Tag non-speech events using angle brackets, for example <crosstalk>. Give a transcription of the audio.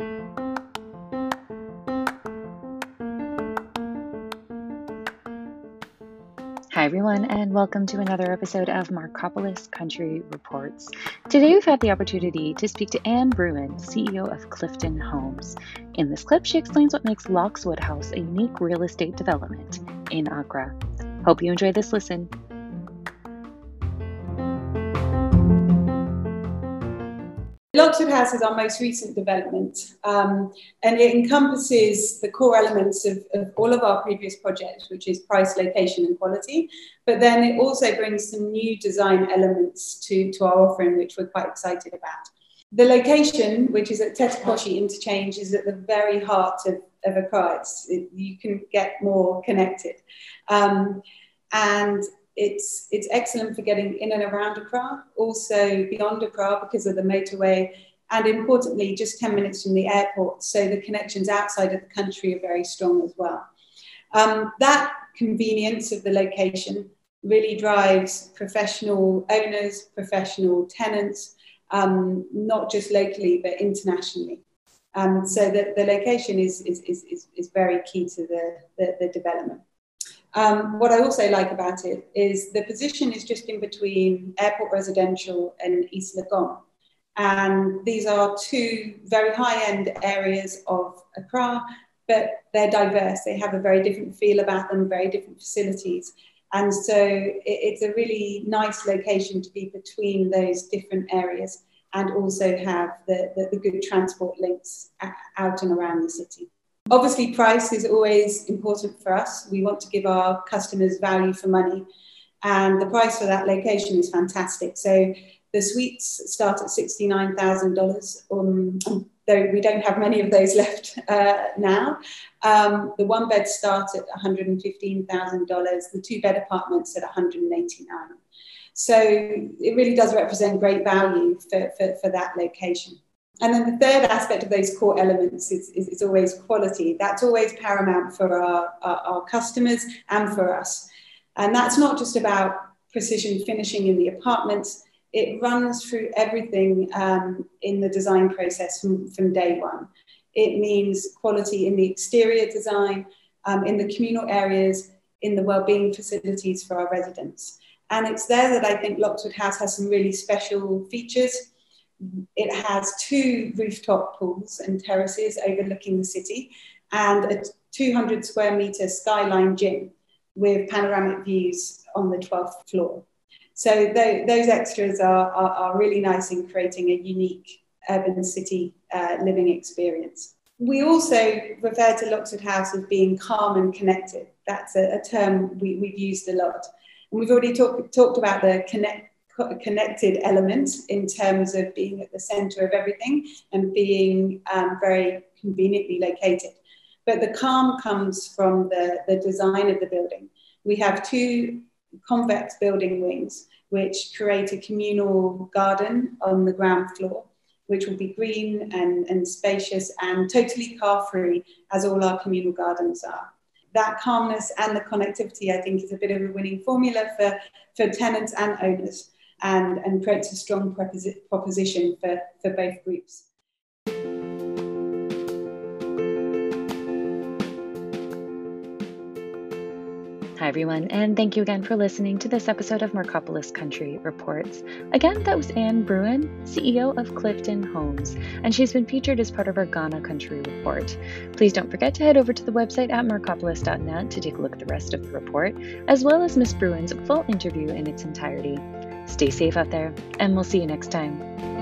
Hi, everyone, and welcome to another episode of Marcopolis Country Reports. Today, we've had the opportunity to speak to Anne Bruin, CEO of Clifton Homes. In this clip, she explains what makes Loxwood House a unique real estate development in Accra. Hope you enjoy this listen. Loxwood House is our most recent development, um, and it encompasses the core elements of, of, all of our previous projects, which is price, location, and quality. But then it also brings some new design elements to, to our offering, which we're quite excited about. The location, which is at Tetteh Quarshie Interchange, is at the very heart of, of Accra. It, you can get more connected. Um, and it's, it's excellent for getting in and around Accra, also beyond Accra because of the motorway, and importantly, just 10 minutes from the airport. So the connections outside of the country are very strong as well. Um, that convenience of the location really drives professional owners, professional tenants, um, not just locally, but internationally. Um, so the, the location is, is, is, is, very key to the, the, the development. Um, what I also like about it is the position is just in between airport residential and East Legon. And these are two very high end areas of Accra, but they're diverse. They have a very different feel about them, very different facilities. And so it, it's a really nice location to be between those different areas and also have the, the, the good transport links out and around the city. Obviously, price is always important for us. We want to give our customers value for money, and the price for that location is fantastic. So the suites start at $69,000, um, though we don't have many of those <laughs> left uh, now. Um, the one bed start at $115,000, the two bed apartments at 189 So it really does represent great value for, for, for that location. And then the third aspect of those core elements is, is, is always quality. That's always paramount for our, our, our, customers and for us. And that's not just about precision finishing in the apartments, it runs through everything um, in the design process from, from day one. It means quality in the exterior design, um, in the communal areas, in the well-being facilities for our residents. And it's there that I think Loxwood House has some really special features it has two rooftop pools and terraces overlooking the city and a 200 square meter skyline gym with panoramic views on the 12th floor. So th- those extras are, are, are, really nice in creating a unique urban city uh, living experience. We also refer to Loxwood House as being calm and connected. That's a, a term we, have used a lot. And we've already talk, talked about the connect, connected element in terms of being at the center of everything and being um, very conveniently located. But the calm comes from the, the design of the building. We have two convex building wings, which create a communal garden on the ground floor, which will be green and, and spacious and totally car free, as all our communal gardens are that calmness and the connectivity, I think, is a bit of a winning formula for, for tenants and owners and, and creates a strong proposition for, for both groups. Hi, everyone, and thank you again for listening to this episode of Marcopolis Country Reports. Again, that was Anne Bruin, CEO of Clifton Homes, and she's been featured as part of our Ghana Country Report. Please don't forget to head over to the website at marcopolis.net to take a look at the rest of the report, as well as Miss Bruin's full interview in its entirety. Stay safe out there, and we'll see you next time.